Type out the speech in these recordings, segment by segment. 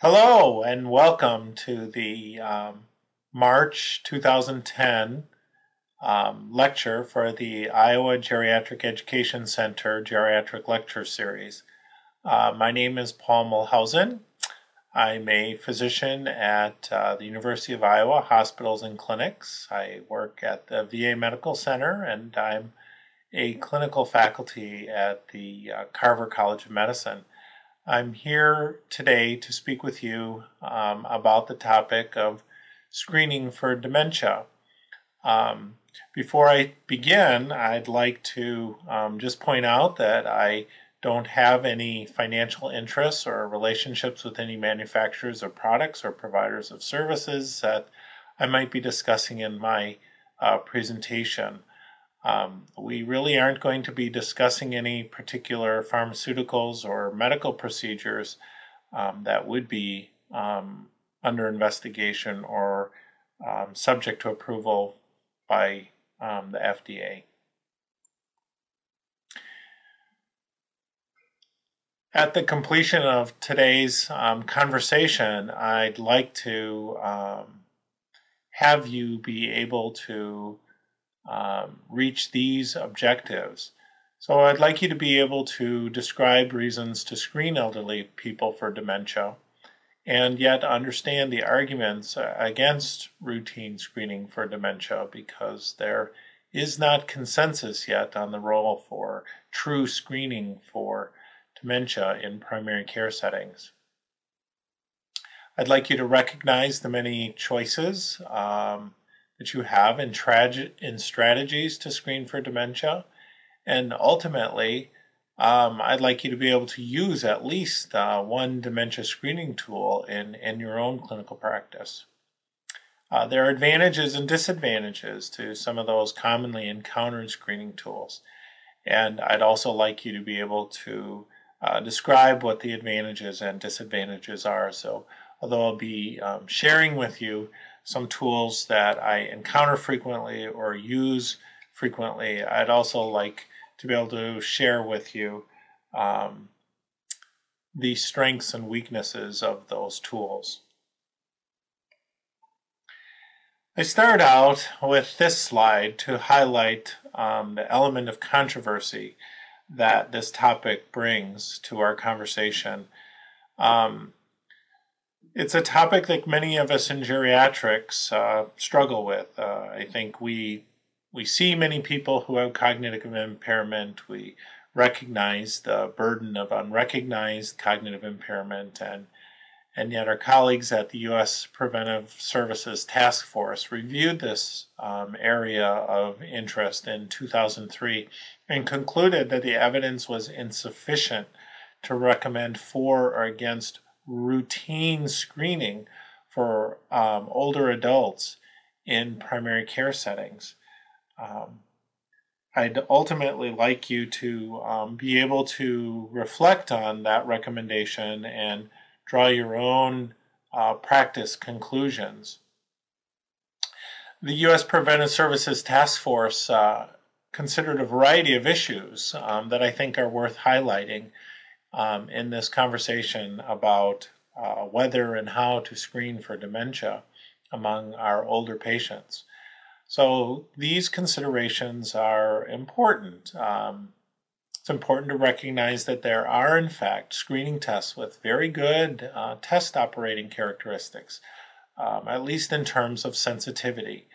Hello and welcome to the um, March 2010 um, lecture for the Iowa Geriatric Education Center Geriatric Lecture Series. Uh, my name is Paul Mulhausen. I'm a physician at uh, the University of Iowa Hospitals and Clinics. I work at the VA Medical Center and I'm a clinical faculty at the uh, Carver College of Medicine. I'm here today to speak with you um, about the topic of screening for dementia. Um, before I begin, I'd like to um, just point out that I don't have any financial interests or relationships with any manufacturers of products or providers of services that I might be discussing in my uh, presentation. Um, we really aren't going to be discussing any particular pharmaceuticals or medical procedures um, that would be um, under investigation or um, subject to approval by um, the FDA. At the completion of today's um, conversation, I'd like to have you be able to um, reach these objectives. So I'd like you to be able to describe reasons to screen elderly people for dementia and yet understand the arguments against routine screening for dementia because there is not consensus yet on the role for true screening for dementia in primary care settings. I'd like you to recognize the many choices um, that you have in, trage- in strategies to screen for dementia. And ultimately, um, I'd like you to be able to use at least uh, one dementia screening tool in, in your own clinical practice. Uh, there are advantages and disadvantages to some of those commonly encountered screening tools. And I'd also like you to be able to uh, describe what the advantages and disadvantages are. So, although I'll be um, sharing with you some tools that I encounter frequently or use frequently, I'd also like to be able to share with you um, the strengths and weaknesses of those tools. I start out with this slide to highlight um, the element of controversy that this topic brings to our conversation. Um, it's a topic that many of us in geriatrics uh, struggle with. Uh, I think we we see many people who have cognitive impairment. We recognize the burden of unrecognized cognitive impairment, and and yet our colleagues at the U.S. Preventive Services Task Force reviewed this um, area of interest in 2003 and concluded that the evidence was insufficient to recommend for or against routine screening for um, older adults in primary care settings. Um, I'd ultimately like you to um, be able to reflect on that recommendation and draw your own uh, practice conclusions. The U.S. Preventive Services Task Force uh, considered a variety of issues um, that I think are worth highlighting um, in this conversation about uh, whether and how to screen for dementia among our older patients. So these considerations are important. Um, it's important to recognize that there are, in fact, screening tests with very good uh, test operating characteristics, um, at least in terms of sensitivity.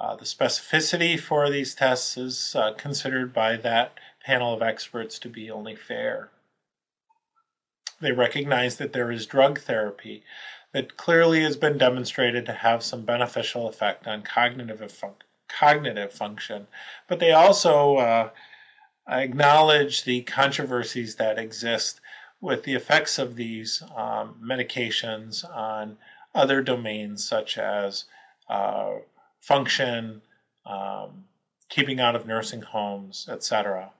Uh, the specificity for these tests is uh, considered by that panel of experts to be only fair. They recognize that there is drug therapy that clearly has been demonstrated to have some beneficial effect on cognitive, fun- cognitive function, but they also uh, acknowledge the controversies that exist with the effects of these um, medications on other domains such as uh, function, um, keeping out of nursing homes, etc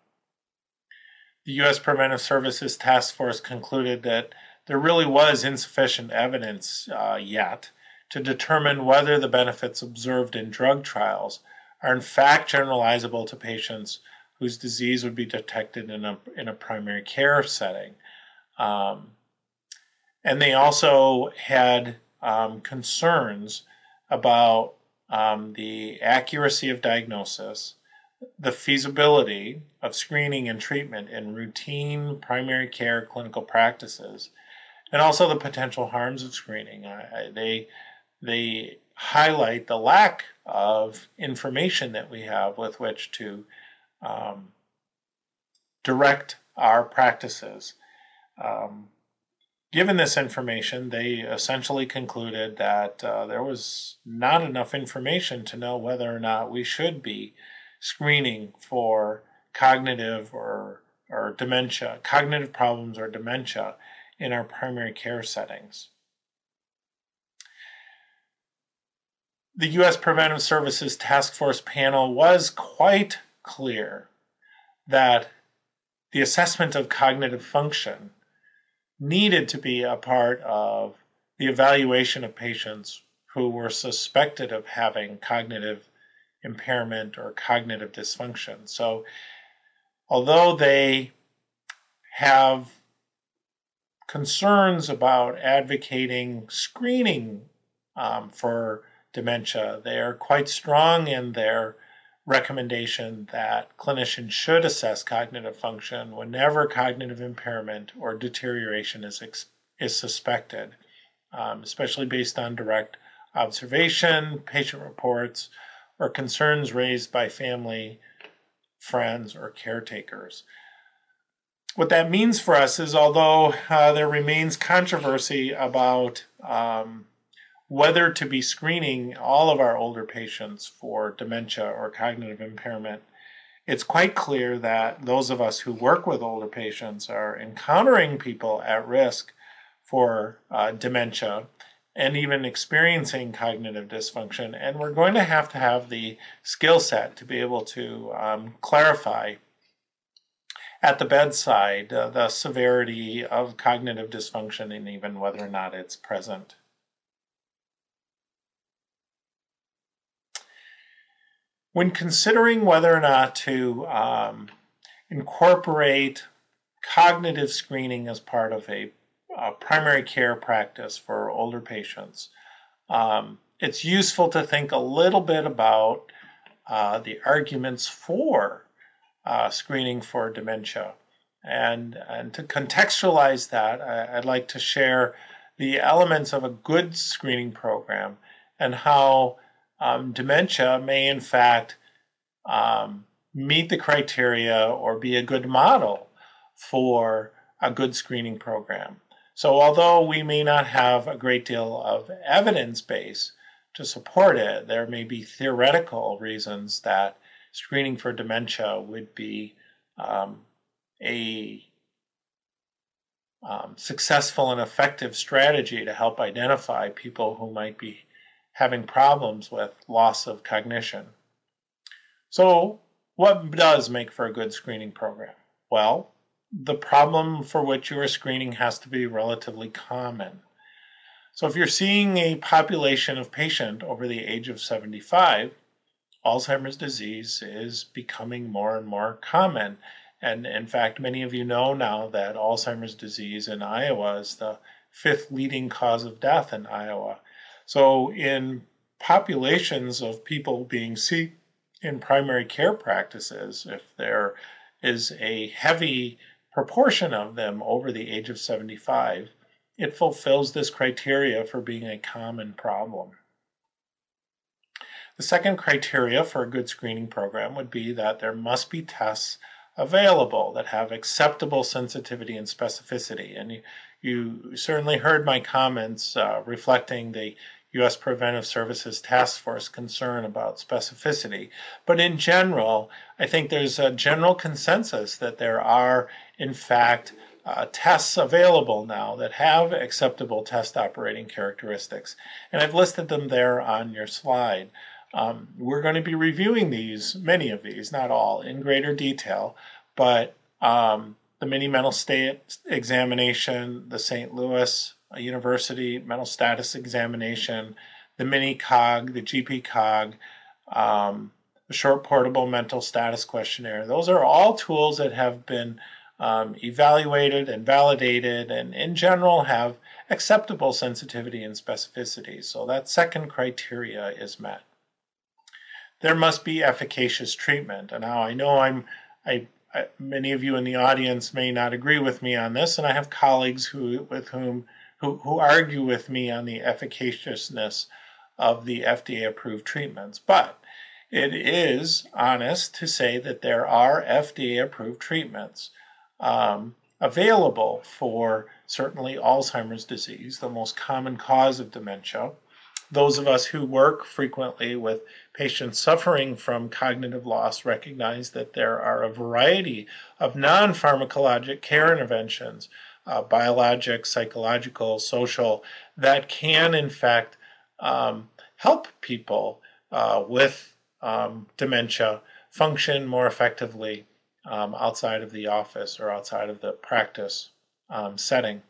the U.S. Preventive Services Task Force concluded that there really was insufficient evidence uh, yet to determine whether the benefits observed in drug trials are in fact generalizable to patients whose disease would be detected in a, in a primary care setting. Um, And they also had um, concerns about um, the accuracy of diagnosis, the feasibility of screening and treatment in routine primary care clinical practices, and also the potential harms of screening. I, I, they they highlight the lack of information that we have with which to um, direct our practices. Um, given this information, they essentially concluded that uh, there was not enough information to know whether or not we should be screening for cognitive or, or dementia, cognitive problems or dementia in our primary care settings. The U.S. Preventive Services Task Force panel was quite clear that the assessment of cognitive function needed to be a part of the evaluation of patients who were suspected of having cognitive impairment or cognitive dysfunction. So, although they have concerns about advocating screening um, for dementia. They are quite strong in their recommendation that clinicians should assess cognitive function whenever cognitive impairment or deterioration is, is suspected, um, especially based on direct observation, patient reports, or concerns raised by family, friends, or caretakers. What that means for us is although uh, there remains controversy about um, whether to be screening all of our older patients for dementia or cognitive impairment, it's quite clear that those of us who work with older patients are encountering people at risk for uh, dementia and even experiencing cognitive dysfunction. And we're going to have to have the skill set to be able to um, clarify at the bedside uh, the severity of cognitive dysfunction and even whether or not it's present. When considering whether or not to um, incorporate cognitive screening as part of a, primary care practice for older patients, um, it's useful to think a little bit about uh, the arguments for uh, screening for dementia. And, and to contextualize that, I, I'd like to share the elements of a good screening program and how um, dementia may in fact um, meet the criteria or be a good model for a good screening program. So, although we may not have a great deal of evidence base to support it, there may be theoretical reasons that screening for dementia would be um, a um, successful and effective strategy to help identify people who might be having problems with loss of cognition. So, what does make for a good screening program? Well, the problem for which you are screening has to be relatively common. So, if you're seeing a population of patient over the age of 75, Alzheimer's disease is becoming more and more common. And in fact, many of you know now that Alzheimer's disease in Iowa is the fifth leading cause of death in Iowa. So, in populations of people being seen in primary care practices, if there is a heavy proportion of them over the age of 75, it fulfills this criteria for being a common problem. The second criteria for a good screening program would be that there must be tests available that have acceptable sensitivity and specificity. And you, you certainly heard my comments uh, reflecting the U.S. Preventive Services Task Force concern about specificity. But in general, I think there's a general consensus that there are, in fact, uh, tests available now that have acceptable test operating characteristics. And I've listed them there on your slide. Um, we're going to be reviewing these, many of these, not all, in greater detail, but um, the mini mental state examination, the St. Louis University mental status examination, the mini COG, the GP COG, um, the short portable mental status questionnaire. Those are all tools that have been um, evaluated and validated, and in general have acceptable sensitivity and specificity. So that second criteria is met. There must be efficacious treatment. And now I know I'm, I, I, many of you in the audience may not agree with me on this, and I have colleagues who, with whom, who, who argue with me on the efficaciousness of the FDA approved treatments. But it is honest to say that there are FDA approved treatments um, available for certainly Alzheimer's disease, the most common cause of dementia. Those of us who work frequently with patients suffering from cognitive loss recognize that there are a variety of non pharmacologic care interventions, uh, biologic, psychological, social, that can in fact um, help people uh, with um, dementia function more effectively um, outside of the office or outside of the practice um, setting.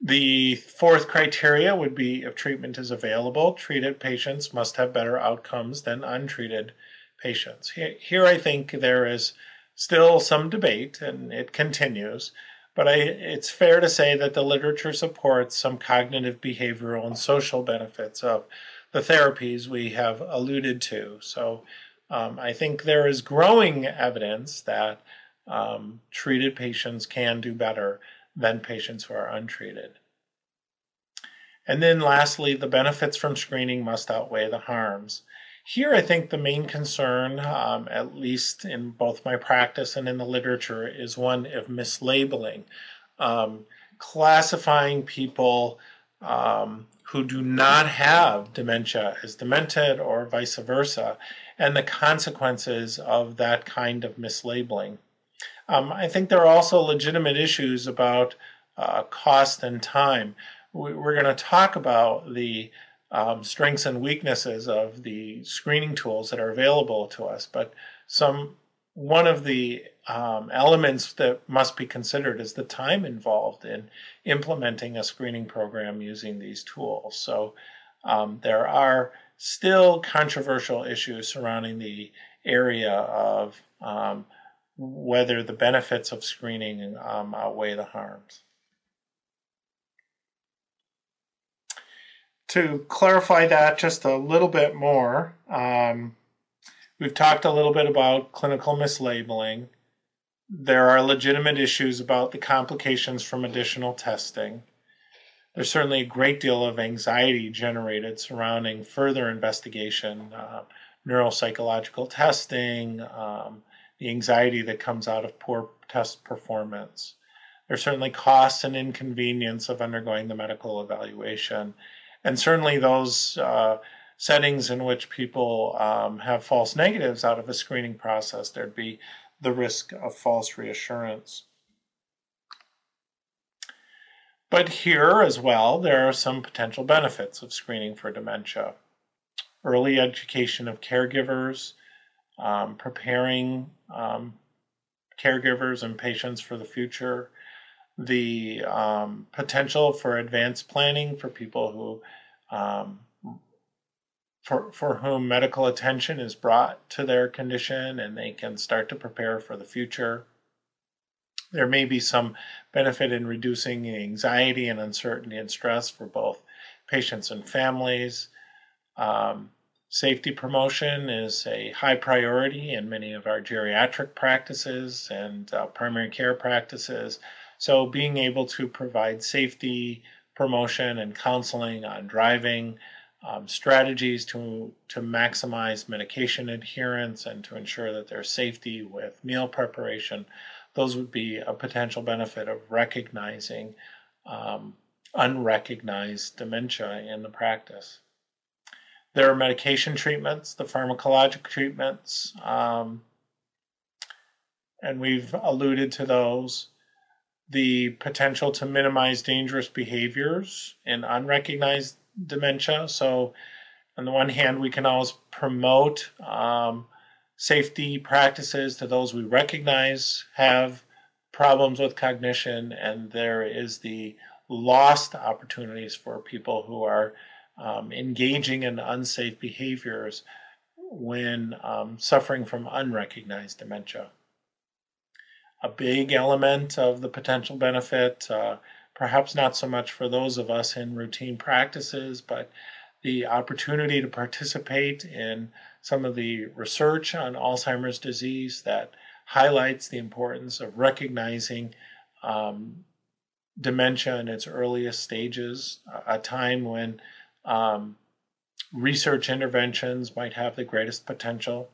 The fourth criteria would be if treatment is available, treated patients must have better outcomes than untreated patients. Here, I think there is still some debate, and it continues, but I, it's fair to say that the literature supports some cognitive, behavioral, and social benefits of the therapies we have alluded to. So um, I think there is growing evidence that um, treated patients can do better than patients who are untreated. And then lastly, the benefits from screening must outweigh the harms. Here, I think the main concern, um, at least in both my practice and in the literature, is one of mislabeling, um, classifying people um, who do not have dementia as demented or vice versa, and the consequences of that kind of mislabeling. Um, I think there are also legitimate issues about uh, cost and time. We, are going to talk about the um, strengths and weaknesses of the screening tools that are available to us. But some one of the um, elements that must be considered is the time involved in implementing a screening program using these tools. So um, there are still controversial issues surrounding the area of um, whether the benefits of screening um, outweigh the harms. To clarify that just a little bit more, um, we've talked a little bit about clinical mislabeling. There are legitimate issues about the complications from additional testing. There's certainly a great deal of anxiety generated surrounding further investigation, uh, neuropsychological testing, um, the anxiety that comes out of poor test performance. There's certainly costs and inconvenience of undergoing the medical evaluation and certainly those uh, settings in which people um, have false negatives out of a screening process, there'd be the risk of false reassurance. But here as well, there are some potential benefits of screening for dementia. Early education of caregivers, um, preparing um, caregivers and patients for the future, the um, potential for advanced planning for people who um, for, for whom medical attention is brought to their condition and they can start to prepare for the future. There may be some benefit in reducing anxiety and uncertainty and stress for both patients and families. Um, safety promotion is a high priority in many of our geriatric practices and uh, primary care practices. So being able to provide safety promotion and counseling on driving, um, strategies to, to maximize medication adherence and to ensure that there's safety with meal preparation, those would be a potential benefit of recognizing um, unrecognized dementia in the practice. There are medication treatments, the pharmacologic treatments, um, and we've alluded to those the potential to minimize dangerous behaviors in unrecognized dementia. So, on the one hand, we can always promote um, safety practices to those we recognize have problems with cognition, and there is the lost opportunities for people who are um, engaging in unsafe behaviors when um, suffering from unrecognized dementia. A big element of the potential benefit. Uh, perhaps not so much for those of us in routine practices, but the opportunity to participate in some of the research on Alzheimer's disease that highlights the importance of recognizing um, dementia in its earliest stages, a time when um, research interventions might have the greatest potential.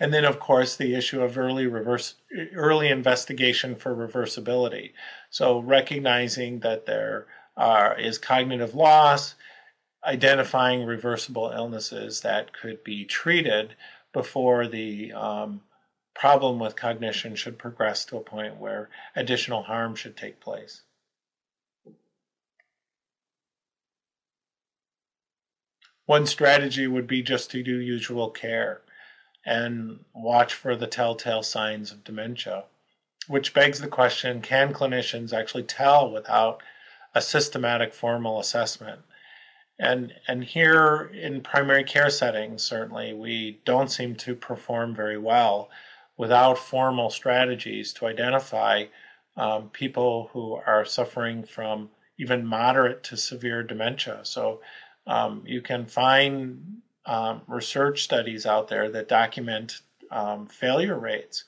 And then, of course, the issue of early reverse, early investigation for reversibility. So recognizing that there are, is cognitive loss, identifying reversible illnesses that could be treated before the um, problem with cognition should progress to a point where additional harm should take place. One strategy would be just to do usual care and watch for the telltale signs of dementia, which begs the question can clinicians actually tell without a systematic formal assessment? And, and here in primary care settings, certainly, we don't seem to perform very well without formal strategies to identify um, people who are suffering from even moderate to severe dementia. So um, you can find um, research studies out there that document um, failure rates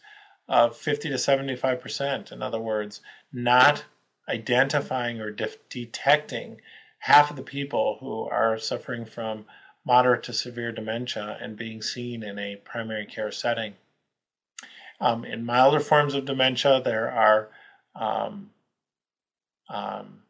of 50 to 75 percent. In other words, not identifying or de- detecting half of the people who are suffering from moderate to severe dementia and being seen in a primary care setting. Um, in milder forms of dementia, there are um, um,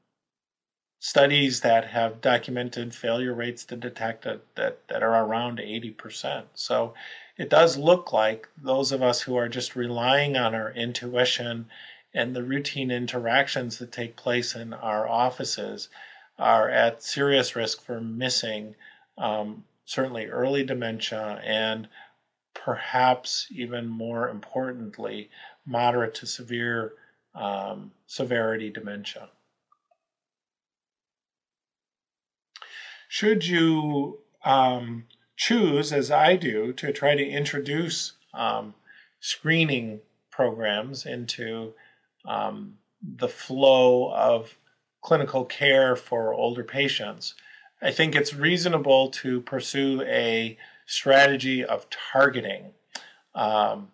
studies that have documented failure rates to detect it that, that are around 80%. So it does look like those of us who are just relying on our intuition and the routine interactions that take place in our offices are at serious risk for missing um, certainly early dementia and perhaps even more importantly, moderate to severe um, severity dementia. Should you um, choose, as I do, to try to introduce um, screening programs into um, the flow of clinical care for older patients, I think it's reasonable to pursue a strategy of targeting. Um,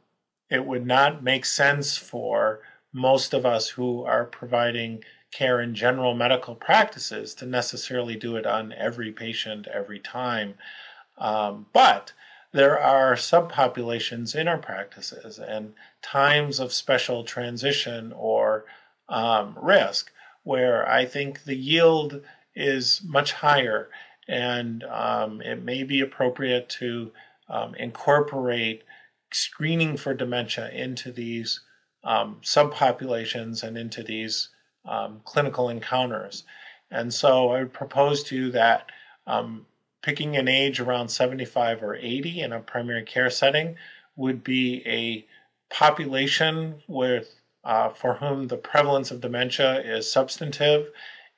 it would not make sense for most of us who are providing care in general medical practices to necessarily do it on every patient every time. Um, but there are subpopulations in our practices and times of special transition or um, risk where I think the yield is much higher and um, it may be appropriate to um, incorporate screening for dementia into these um, subpopulations and into these um, clinical encounters. And so I would propose to you that um, picking an age around 75 or 80 in a primary care setting would be a population with uh, for whom the prevalence of dementia is substantive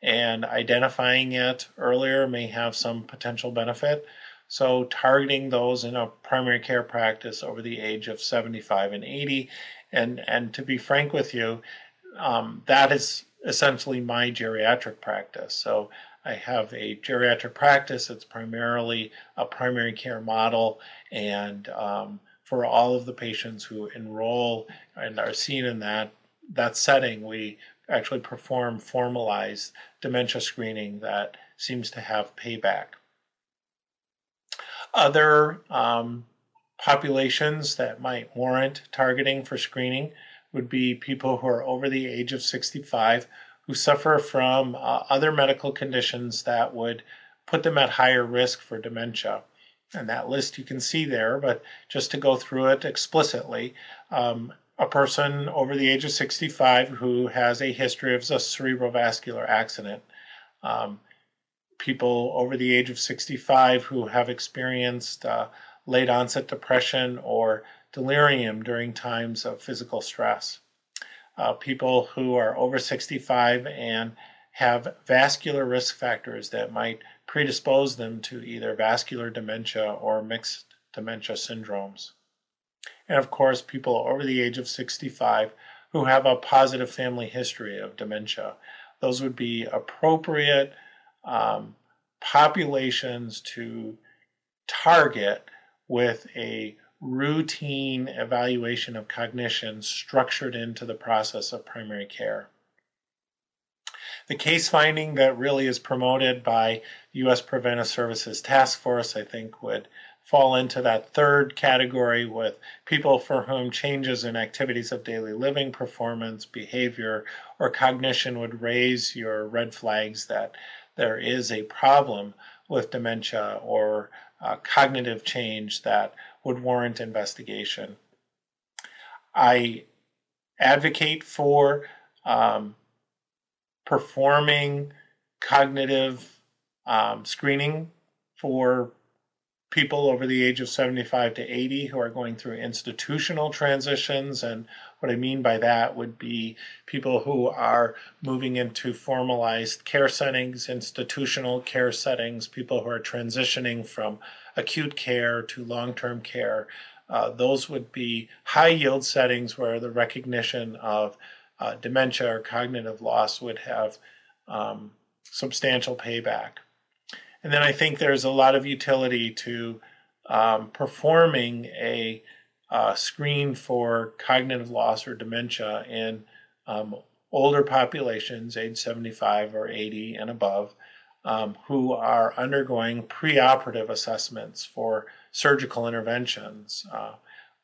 and identifying it earlier may have some potential benefit. So targeting those in a primary care practice over the age of 75 and 80. And, and to be frank with you, um, that is essentially my geriatric practice. So I have a geriatric practice. It's primarily a primary care model, and um, for all of the patients who enroll and are seen in that that setting, we actually perform formalized dementia screening that seems to have payback. Other um, populations that might warrant targeting for screening would be people who are over the age of 65 who suffer from uh, other medical conditions that would put them at higher risk for dementia. And that list you can see there, but just to go through it explicitly, um, a person over the age of 65 who has a history of a cerebrovascular accident, um, people over the age of 65 who have experienced uh, late onset depression or delirium during times of physical stress. Uh, people who are over 65 and have vascular risk factors that might predispose them to either vascular dementia or mixed dementia syndromes. and of course, people over the age of 65 who have a positive family history of dementia. Those would be appropriate um, populations to target with a routine evaluation of cognition structured into the process of primary care. The case finding that really is promoted by U.S. Preventive Services Task Force, I think, would fall into that third category with people for whom changes in activities of daily living, performance, behavior, or cognition would raise your red flags that there is a problem with dementia or uh, cognitive change that would warrant investigation. I advocate for um, performing cognitive um, screening for people over the age of 75 to 80 who are going through institutional transitions. And what I mean by that would be people who are moving into formalized care settings, institutional care settings, people who are transitioning from acute care to long term care. Uh, those would be high yield settings where the recognition of uh, dementia or cognitive loss would have um, substantial payback. And then I think there's a lot of utility to um, performing a uh, screen for cognitive loss or dementia in um, older populations, age 75 or 80 and above, um, who are undergoing preoperative assessments for surgical interventions. Uh,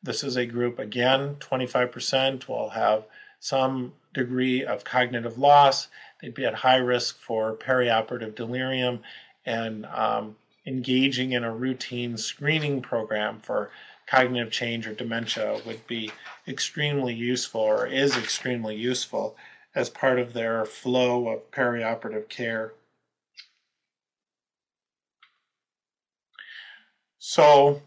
this is a group, again, 25% will have some degree of cognitive loss. They'd be at high risk for perioperative delirium and um, engaging in a routine screening program for cognitive change or dementia would be extremely useful or is extremely useful as part of their flow of perioperative care. So,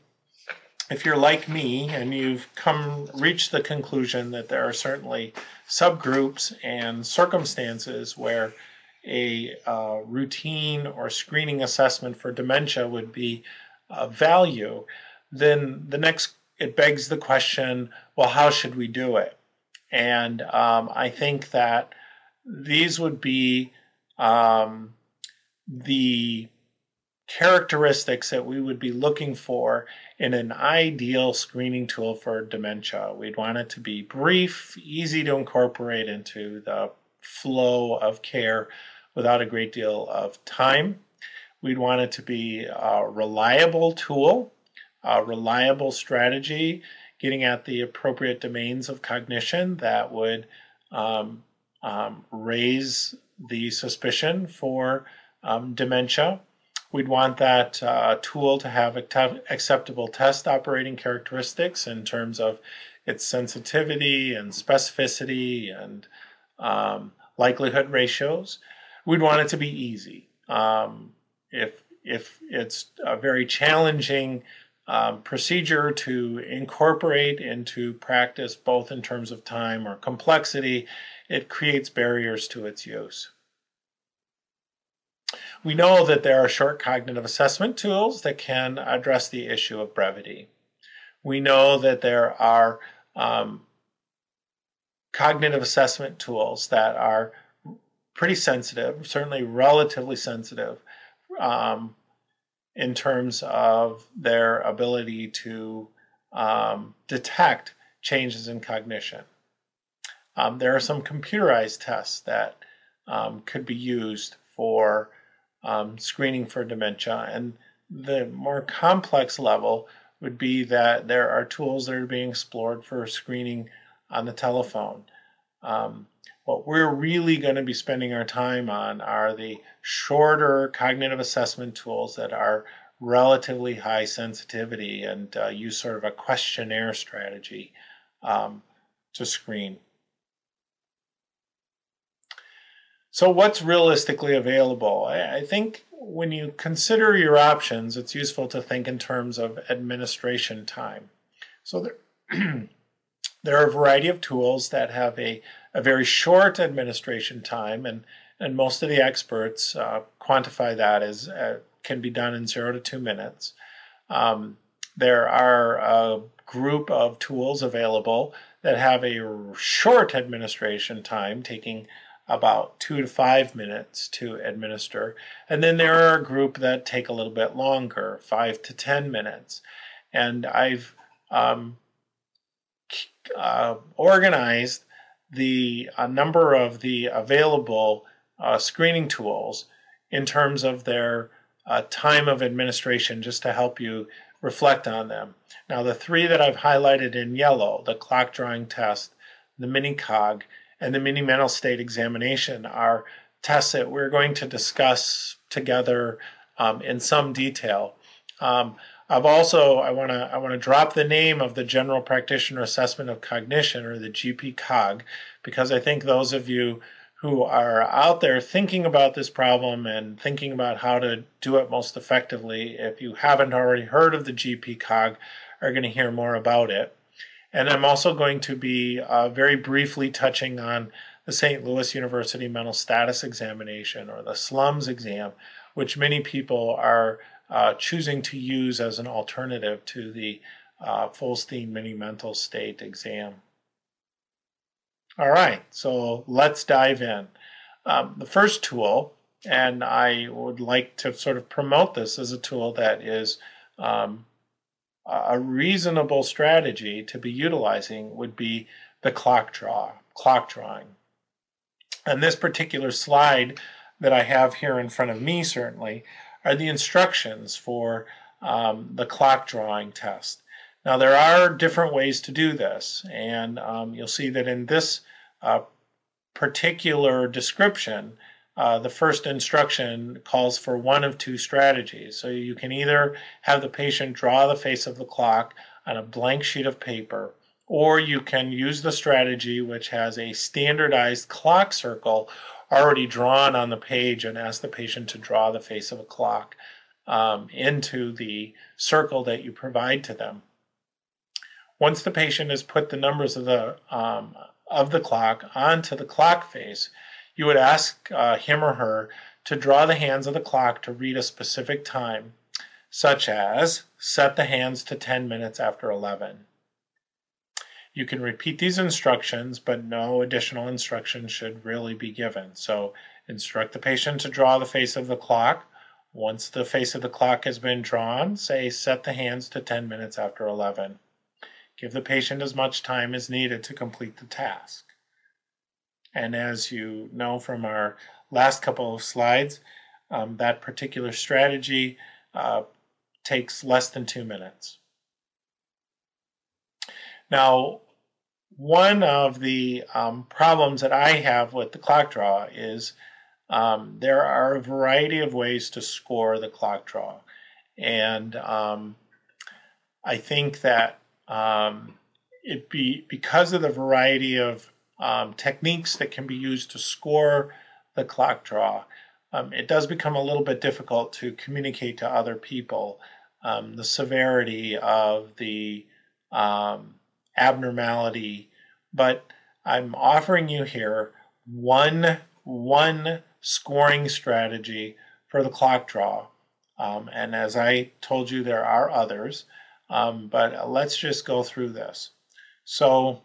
if you're like me and you've come reached the conclusion that there are certainly subgroups and circumstances where a uh, routine or screening assessment for dementia would be of value, then the next it begs the question well, how should we do it? And um, I think that these would be um, the characteristics that we would be looking for in an ideal screening tool for dementia. We'd want it to be brief, easy to incorporate into the flow of care without a great deal of time. We'd want it to be a reliable tool, a reliable strategy, getting at the appropriate domains of cognition that would um, um, raise the suspicion for um, dementia. We'd want that uh, tool to have acceptable test operating characteristics in terms of its sensitivity and specificity and um, likelihood ratios we'd want it to be easy. Um, if if it's a very challenging um, procedure to incorporate into practice, both in terms of time or complexity, it creates barriers to its use. We know that there are short cognitive assessment tools that can address the issue of brevity. We know that there are um, cognitive assessment tools that are pretty sensitive, certainly relatively sensitive um, in terms of their ability to um, detect changes in cognition. Um, there are some computerized tests that um, could be used for um, screening for dementia, and the more complex level would be that there are tools that are being explored for screening on the telephone. Um, what we're really going to be spending our time on are the shorter cognitive assessment tools that are relatively high sensitivity and uh, use sort of a questionnaire strategy um, to screen. So, what's realistically available? I, think when you consider your options, it's useful to think in terms of administration time. So, there, there are a variety of tools that have a a very short administration time, and and most of the experts uh, quantify that as uh, can be done in zero to two minutes. Um, there are a group of tools available that have a short administration time, taking about two to five minutes to administer. And then there are a group that take a little bit longer, five to 10 minutes. And I've um, uh, organized the a number of the available uh, screening tools in terms of their uh, time of administration just to help you reflect on them. Now the three that I've highlighted in yellow, the clock drawing test, the mini cog, and the mini mental state examination are tests that we're going to discuss together um, in some detail. Um, I've also I want to I want to drop the name of the General Practitioner Assessment of Cognition or the GP-COG because I think those of you who are out there thinking about this problem and thinking about how to do it most effectively, if you haven't already heard of the GP-COG, are going to hear more about it. And I'm also going to be uh, very briefly touching on the St. Louis University Mental Status Examination or the SLUMS exam, which many people are uh, choosing to use as an alternative to the uh, Folstein Mini Mental State exam. All right, so let's dive in. Um, the first tool, and I would like to sort of promote this as a tool that is um, a reasonable strategy to be utilizing would be the clock draw, clock drawing. And this particular slide that I have here in front of me certainly are the instructions for um, the clock drawing test. Now there are different ways to do this and um, you'll see that in this uh, particular description uh, the first instruction calls for one of two strategies. So you can either have the patient draw the face of the clock on a blank sheet of paper, or you can use the strategy which has a standardized clock circle already drawn on the page and ask the patient to draw the face of a clock um, into the circle that you provide to them. Once the patient has put the numbers of the um, of the clock onto the clock face, you would ask uh, him or her to draw the hands of the clock to read a specific time, such as set the hands to 10 minutes after 11. You can repeat these instructions, but no additional instructions should really be given. So instruct the patient to draw the face of the clock. Once the face of the clock has been drawn, say set the hands to 10 minutes after 11. Give the patient as much time as needed to complete the task. And as you know from our last couple of slides, um, that particular strategy uh, takes less than two minutes. Now, one of the um, problems that I have with the clock draw is um, there are a variety of ways to score the clock draw. And um, I think that um, it be because of the variety of um, techniques that can be used to score the clock draw, um, it does become a little bit difficult to communicate to other people the severity of the um, abnormality. But I'm offering you here one one scoring strategy for the clock draw. Um, and as I told you, there are others, um, but let's just go through this. So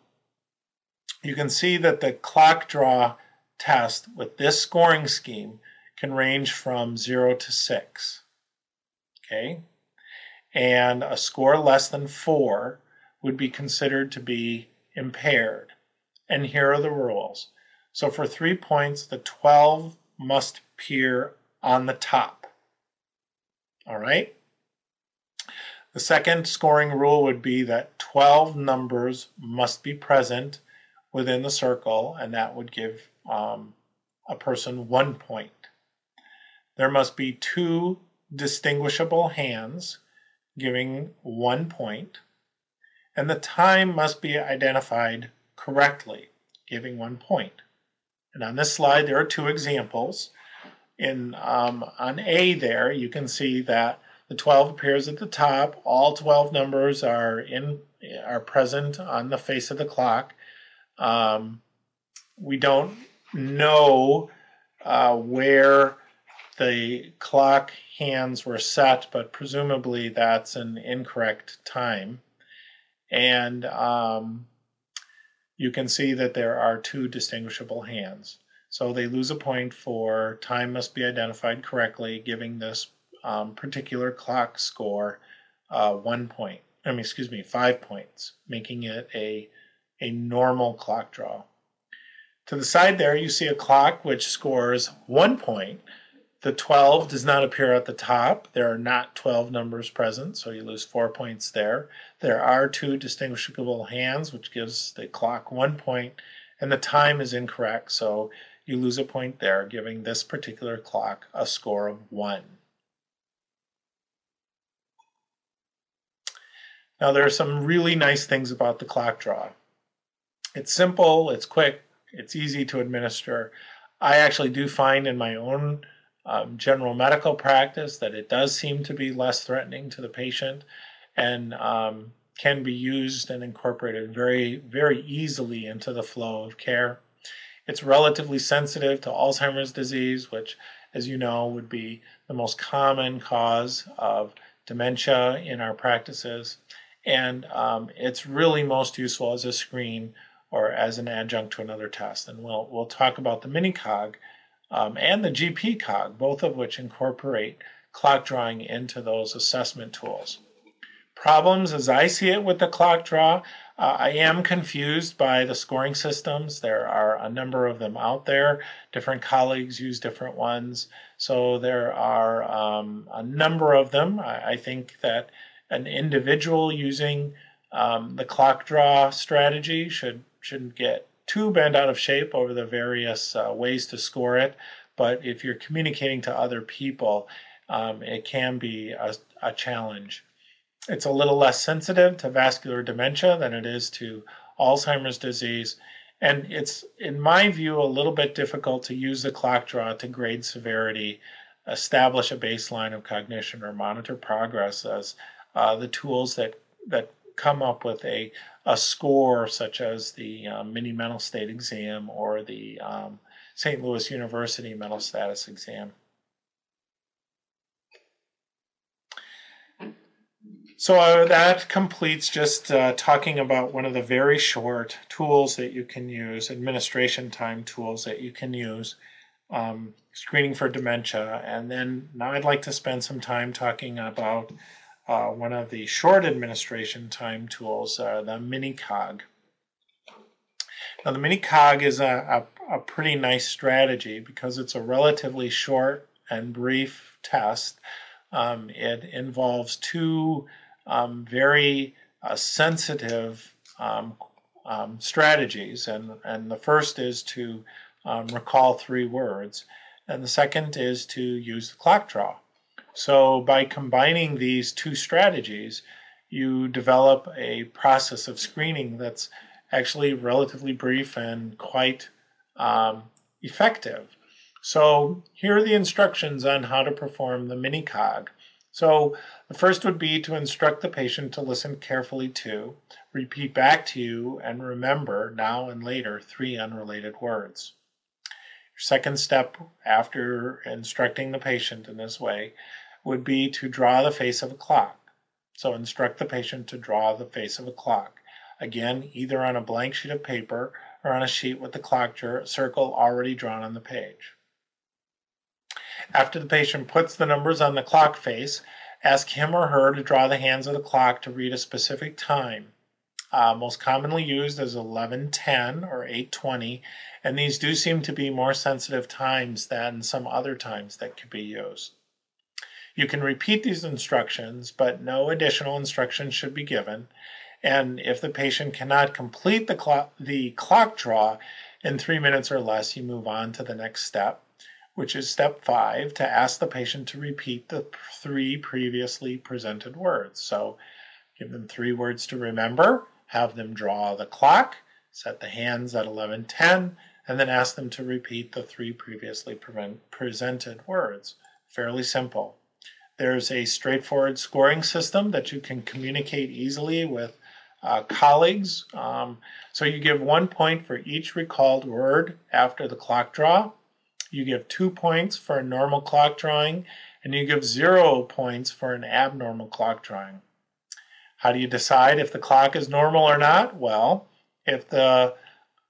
you can see that the clock draw test with this scoring scheme can range from 0 to 6. Okay? And a score less than 4 would be considered to be impaired. And here are the rules. So for 3 points, the 12 must appear on the top. All right? The second scoring rule would be that 12 numbers must be present within the circle, and that would give um, a person one point. There must be two distinguishable hands giving one point, and the time must be identified correctly, giving one point. And on this slide, there are two examples. In um, on A there, you can see that the 12 appears at the top. All 12 numbers are in are present on the face of the clock. Um, we don't know uh, where the clock hands were set, but presumably that's an incorrect time. And um, you can see that there are two distinguishable hands. So they lose a point for time must be identified correctly, giving this um, particular clock score uh, one point. I mean, excuse me, five points, making it a, a normal clock draw. To the side there, you see a clock which scores one point. The 12 does not appear at the top. There are not 12 numbers present, so you lose four points there. There are two distinguishable hands, which gives the clock one point, and the time is incorrect, so you lose a point there, giving this particular clock a score of one. Now there are some really nice things about the clock draw. It's simple, it's quick, it's easy to administer. I actually do find in my own um, general medical practice that it does seem to be less threatening to the patient and um, can be used and incorporated very, very easily into the flow of care. It's relatively sensitive to Alzheimer's disease, which, as you know, would be the most common cause of dementia in our practices and um, it's really most useful as a screen or as an adjunct to another test. And we'll, we'll talk about the mini-cog um, and the GP cog, both of which incorporate clock drawing into those assessment tools. Problems as I see it with the clock draw, uh, I am confused by the scoring systems. There are a number of them out there. Different colleagues use different ones. So there are um, a number of them. I, I think that an individual using um, the clock draw strategy should shouldn't get too bent out of shape over the various uh, ways to score it. But if you're communicating to other people, um, it can be a, a challenge. It's a little less sensitive to vascular dementia than it is to Alzheimer's disease. And it's, in my view, a little bit difficult to use the clock draw to grade severity, establish a baseline of cognition, or monitor progress as uh, the tools that that come up with a a score such as the um, mini mental state exam or the um, St. Louis University mental status exam. So uh, that completes just uh, talking about one of the very short tools that you can use, administration time tools that you can use, um, screening for dementia. And then now I'd like to spend some time talking about uh, one of the short administration time tools, uh, the mini-cog. Now the mini-cog is a, a, a, pretty nice strategy because it's a relatively short and brief test. Um, it involves two um, very uh, sensitive um, um strategies, and, and the first is to um, recall three words, and the second is to use the clock draw. So by combining these two strategies, you develop a process of screening that's actually relatively brief and quite um, effective. So here are the instructions on how to perform the mini-cog. So the first would be to instruct the patient to listen carefully to, repeat back to you, and remember now and later three unrelated words. Your second step after instructing the patient in this way would be to draw the face of a clock. So instruct the patient to draw the face of a clock. Again, either on a blank sheet of paper or on a sheet with the clock circle already drawn on the page. After the patient puts the numbers on the clock face, ask him or her to draw the hands of the clock to read a specific time. Uh, most commonly used is 1110 or 820, and these do seem to be more sensitive times than some other times that could be used. You can repeat these instructions, but no additional instructions should be given. And if the patient cannot complete the, clock, the clock draw in three minutes or less, you move on to the next step, which is step five, to ask the patient to repeat the three previously presented words. So give them three words to remember, have them draw the clock, set the hands at 1110, and then ask them to repeat the three previously presented words. Fairly simple. There's a straightforward scoring system that you can communicate easily with uh, colleagues. Um, so you give one point for each recalled word after the clock draw, You give two points for a normal clock drawing, and you give zero points for an abnormal clock drawing. How do you decide if the clock is normal or not? Well, if the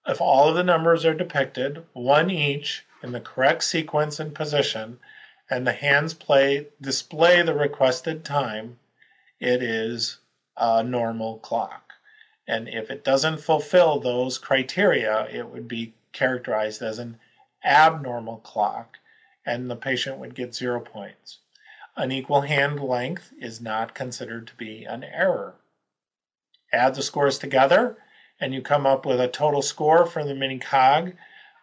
if all of the numbers are depicted, one each, in the correct sequence and position, and the hands play display the requested time, it is a normal clock. And if it doesn't fulfill those criteria, it would be characterized as an abnormal clock, and the patient would get zero points. An equal hand length is not considered to be an error. Add the scores together, and you come up with a total score for the mini cog,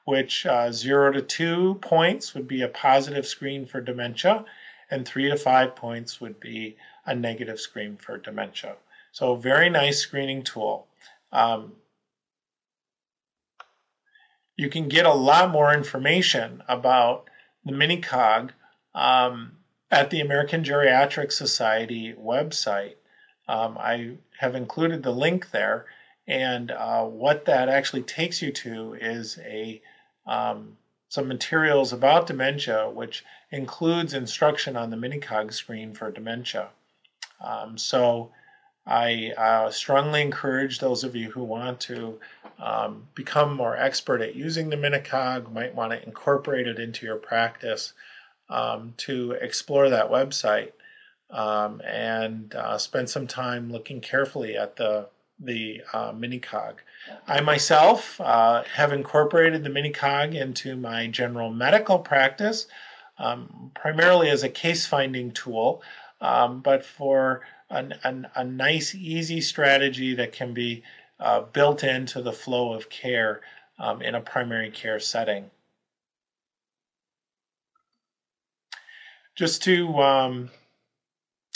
which uh, 0 to 2 points would be a positive screen for dementia, and 3 to 5 points would be a negative screen for dementia. So, very nice screening tool. Um, you can get a lot more information about the MiniCog um, at the American Geriatric Society website. Um, I have included the link there, and uh, what that actually takes you to is a um, some materials about dementia, which includes instruction on the MiniCog screen for dementia. Um, so I uh, strongly encourage those of you who want to um, become more expert at using the MiniCog, might want to incorporate it into your practice, um, to explore that website um, and uh, spend some time looking carefully at the the uh, MiniCog. I myself uh, have incorporated the MiniCog into my general medical practice, um, primarily as a case finding tool, um, but for an, an, a nice, easy strategy that can be uh, built into the flow of care um, in a primary care setting. Just to um,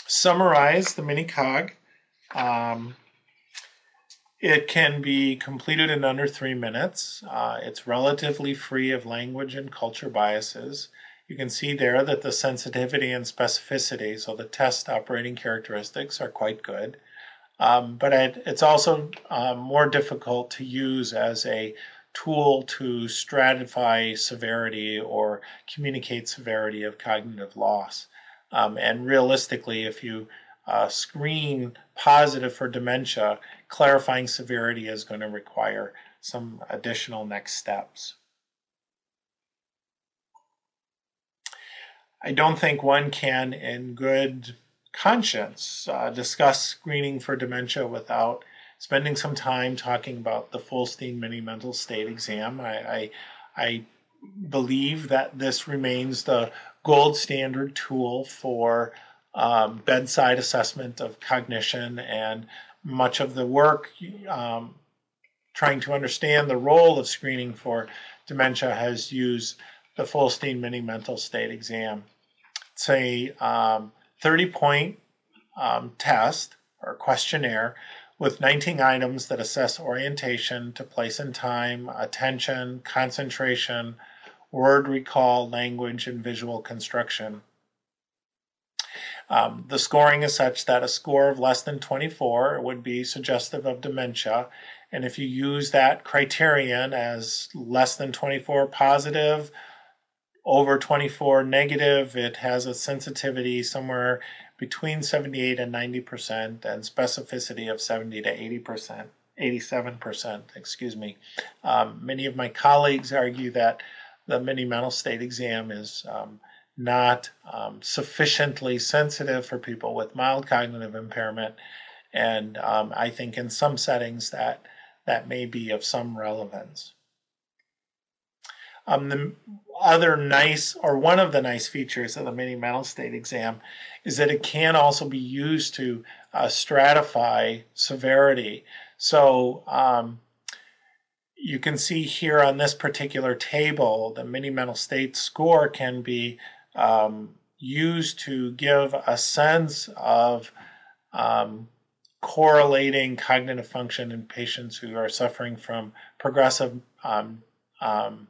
summarize the MiniCog, um, it can be completed in under three minutes. Uh, it's relatively free of language and culture biases. You can see there that the sensitivity and specificity, so the test operating characteristics, are quite good. Um, but it, it's also um, more difficult to use as a tool to stratify severity or communicate severity of cognitive loss. Um, and realistically, if you uh, screen positive for dementia, clarifying severity is going to require some additional next steps. I don't think one can, in good conscience, uh, discuss screening for dementia without spending some time talking about the Folstein Mini Mental State Exam. I, I, I believe that this remains the gold standard tool for um, bedside assessment of cognition, and much of the work um, trying to understand the role of screening for dementia has used the Folstein Mini Mental State Exam. It's a um, 30 point um, test or questionnaire with 19 items that assess orientation to place and time, attention, concentration, word recall, language, and visual construction. Um, the scoring is such that a score of less than 24 would be suggestive of dementia. And if you use that criterion as less than 24 positive, over 24 negative, it has a sensitivity somewhere between 78 and 90 percent and specificity of 70 to 80 percent 87 percent excuse me um, many of my colleagues argue that the mini mental state exam is um, not um, sufficiently sensitive for people with mild cognitive impairment and um, i think in some settings that that may be of some relevance um, the other nice, or one of the nice features of the mini mental state exam is that it can also be used to uh, stratify severity. So um, you can see here on this particular table, the mini mental state score can be um, used to give a sense of um, correlating cognitive function in patients who are suffering from progressive um, um,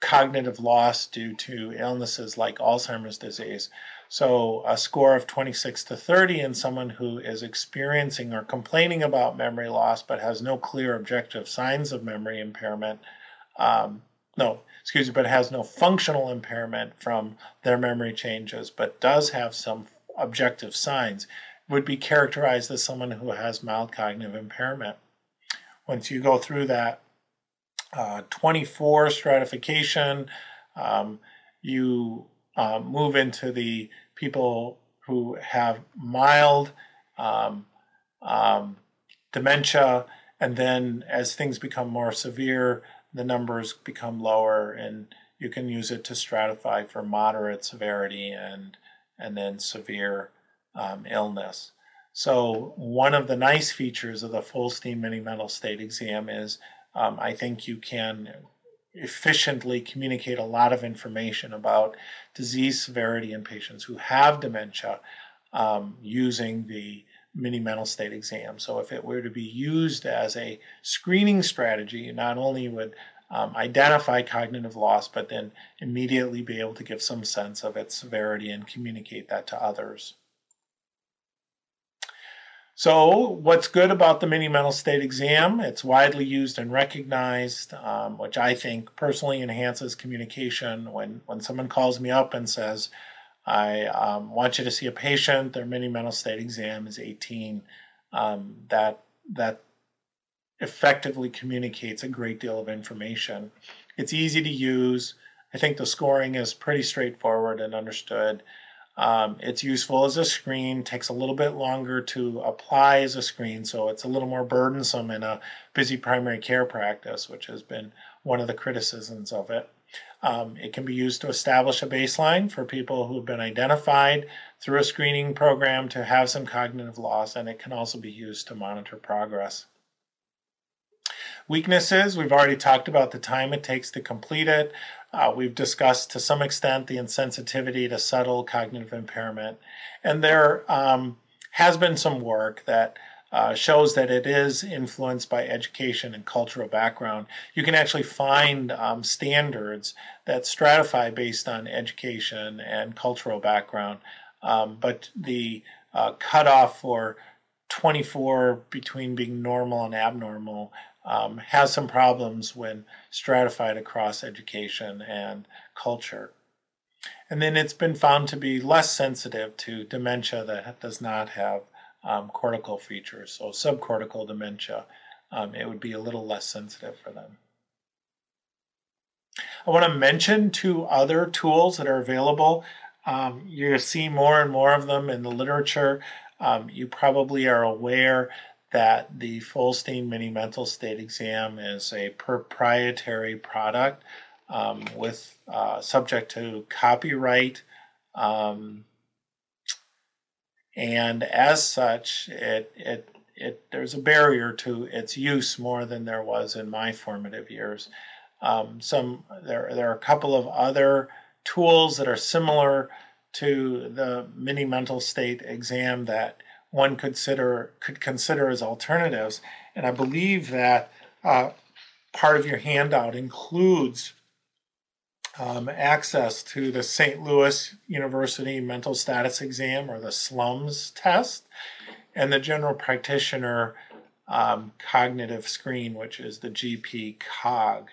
cognitive loss due to illnesses like Alzheimer's disease. So, a score of 26 to 30 in someone who is experiencing or complaining about memory loss but has no clear objective signs of memory impairment um, no, excuse me, but has no functional impairment from their memory changes, but does have some objective signs, would be characterized as someone who has mild cognitive impairment. Once you go through that uh, 24 stratification, um, you uh, move into the people who have mild um, um, dementia, and then as things become more severe, the numbers become lower, and you can use it to stratify for moderate severity and and then severe um, illness. So one of the nice features of the Folstein mini mental state exam is um, I think you can efficiently communicate a lot of information about disease severity in patients who have dementia um, using the mini mental state exam. So if it were to be used as a screening strategy, not only would um, identify cognitive loss, but then immediately be able to give some sense of its severity and communicate that to others. So, what's good about the mini mental state exam? It's widely used and recognized, um, which I think personally enhances communication. When when someone calls me up and says, "I um, want you to see a patient," their mini mental state exam is 18. Um, that that effectively communicates a great deal of information. It's easy to use. I think the scoring is pretty straightforward and understood. Um, it's useful as a screen, takes a little bit longer to apply as a screen, so it's a little more burdensome in a busy primary care practice, which has been one of the criticisms of it. Um, it can be used to establish a baseline for people who've been identified through a screening program to have some cognitive loss, and it can also be used to monitor progress. Weaknesses, we've already talked about the time it takes to complete it. Uh, we've discussed to some extent the insensitivity to subtle cognitive impairment. And there um, has been some work that uh, shows that it is influenced by education and cultural background. You can actually find um, standards that stratify based on education and cultural background. Um, but the uh, cutoff for 24 between being normal and abnormal um, has some problems when stratified across education and culture. And then it's been found to be less sensitive to dementia that does not have um, cortical features. So subcortical dementia, um, it would be a little less sensitive for them. I want to mention two other tools that are available. Um, you see more and more of them in the literature. Um, you probably are aware that the Folstein Mini Mental State Exam is a proprietary product um, with uh, subject to copyright. Um, and as such, it, it, it, there's a barrier to its use more than there was in my formative years. Um, some there, there are a couple of other tools that are similar to the mini mental state exam that one consider could consider as alternatives. And I believe that uh, part of your handout includes um, access to the St. Louis University Mental Status Exam or the SLUMS test and the General Practitioner um, Cognitive Screen, which is the GP COG.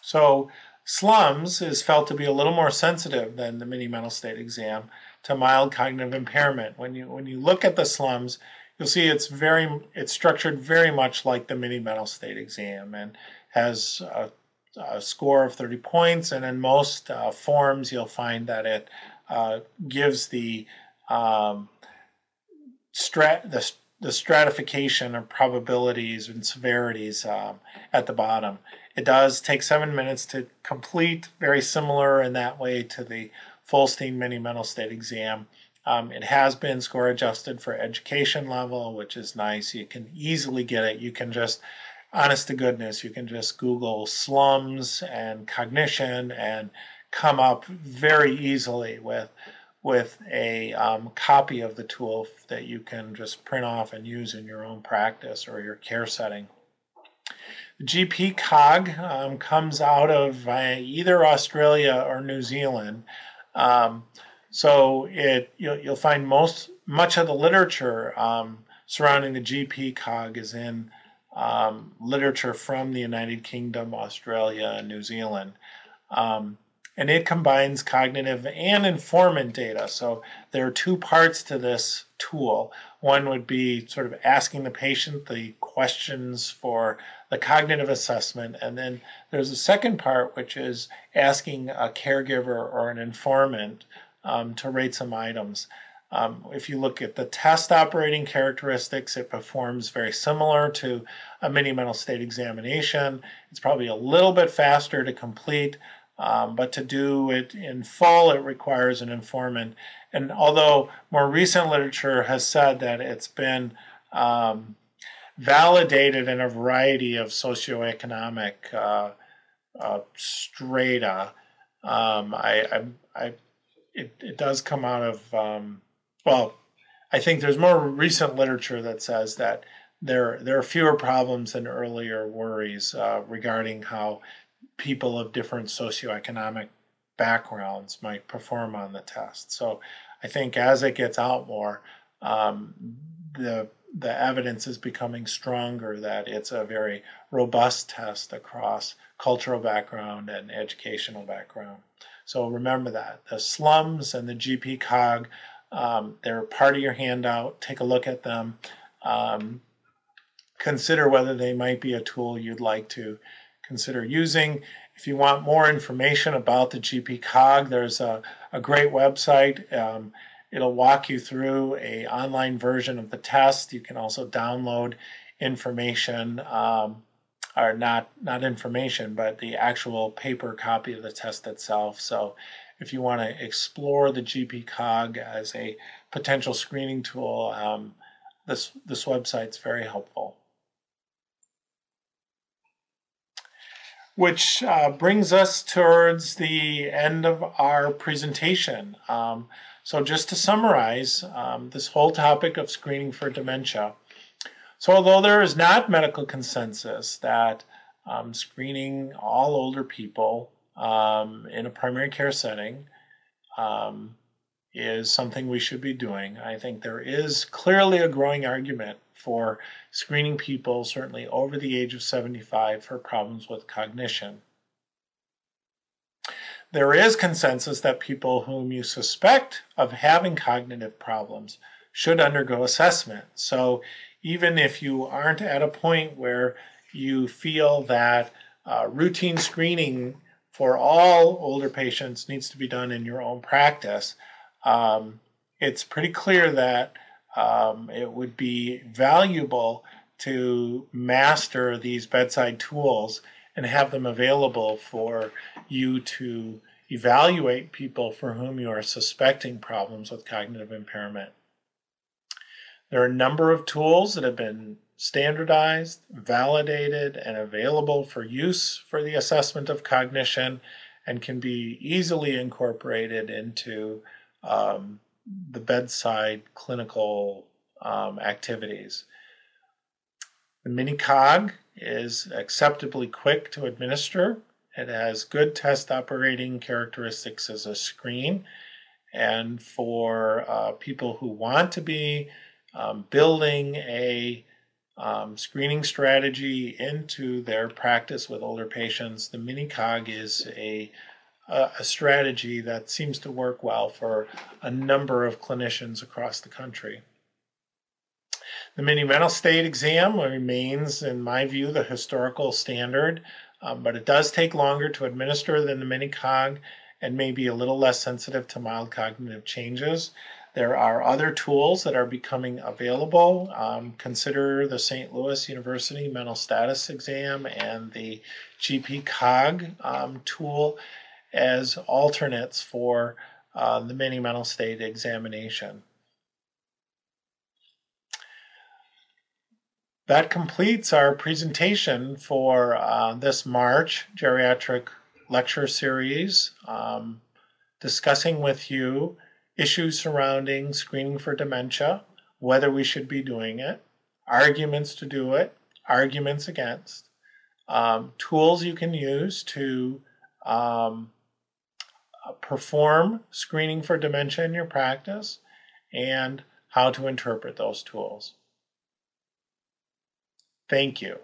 So SLUMS is felt to be a little more sensitive than the mini mental state exam to mild cognitive impairment. When you when you look at the slums, you'll see it's very it's structured very much like the mini mental state exam and has a, a score of 30 points. And in most uh, forms, you'll find that it uh, gives the um, strat the the stratification of probabilities and severities um, at the bottom. It does take seven minutes to complete, very similar in that way to the Folstein Mini Mental State Exam. Um, it has been score adjusted for education level, which is nice. You can easily get it. You can just, honest to goodness, you can just Google slums and cognition and come up very easily with with a um, copy of the tool that you can just print off and use in your own practice or your care setting. The GP COG um, comes out of uh, either Australia or New Zealand. Um, so it you'll, you'll, find most much of the literature um, surrounding the GP cog is in um, literature from the United Kingdom, Australia, and New Zealand. Um, and it combines cognitive and informant data. So there are two parts to this tool. One would be sort of asking the patient the questions for the cognitive assessment, and then there's a second part which is asking a caregiver or an informant um, to rate some items. Um, if you look at the test operating characteristics, it performs very similar to a mini mental state examination. It's probably a little bit faster to complete, um, but to do it in full, it requires an informant. And although more recent literature has said that it's been um, validated in a variety of socioeconomic uh, uh, strata, um, I, I, I it, it, does come out of um, well, I think there's more recent literature that says that there there are fewer problems than earlier worries uh, regarding how people of different socioeconomic backgrounds might perform on the test. So I think as it gets out more, um, the the evidence is becoming stronger that it's a very robust test across cultural background and educational background. So remember that the slums and the GP cog um, they're part of your handout. Take a look at them. Um, consider whether they might be a tool you'd like to consider using. If you want more information about the GP cog, there's a, a great website. Um, it'll walk you through a online version of the test. You can also download information, um, or not not information, but the actual paper copy of the test itself. So if you want to explore the GP cog as a potential screening tool, um, this, this website's very helpful. Which uh, brings us towards the end of our presentation. Um, so just to summarize um, this whole topic of screening for dementia. So although there is not medical consensus that um, screening all older people um, in a primary care setting um, is something we should be doing. I think there is clearly a growing argument for screening people, certainly over the age of 75, for problems with cognition. There is consensus that people whom you suspect of having cognitive problems should undergo assessment. So even if you aren't at a point where you feel that uh, routine screening for all older patients needs to be done in your own practice, um, it's pretty clear that um, it would be valuable to master these bedside tools and have them available for you to evaluate people for whom you are suspecting problems with cognitive impairment. There are a number of tools that have been standardized, validated, and available for use for the assessment of cognition and can be easily incorporated into um, the bedside clinical um, activities. The mini-cog is acceptably quick to administer. It has good test operating characteristics as a screen. And for uh, people who want to be um, building a um, screening strategy into their practice with older patients, the mini-cog is a, a, a strategy that seems to work well for a number of clinicians across the country. The mini mental state exam remains, in my view, the historical standard, um, but it does take longer to administer than the mini cog and may be a little less sensitive to mild cognitive changes. There are other tools that are becoming available. Um, consider the St. Louis University Mental Status Exam and the GP COG um, tool as alternates for uh, the mini mental state examination. That completes our presentation for uh, this March geriatric lecture series, um, discussing with you issues surrounding screening for dementia, whether we should be doing it, arguments to do it, arguments against, um, tools you can use to um, perform screening for dementia in your practice, and how to interpret those tools. Thank you.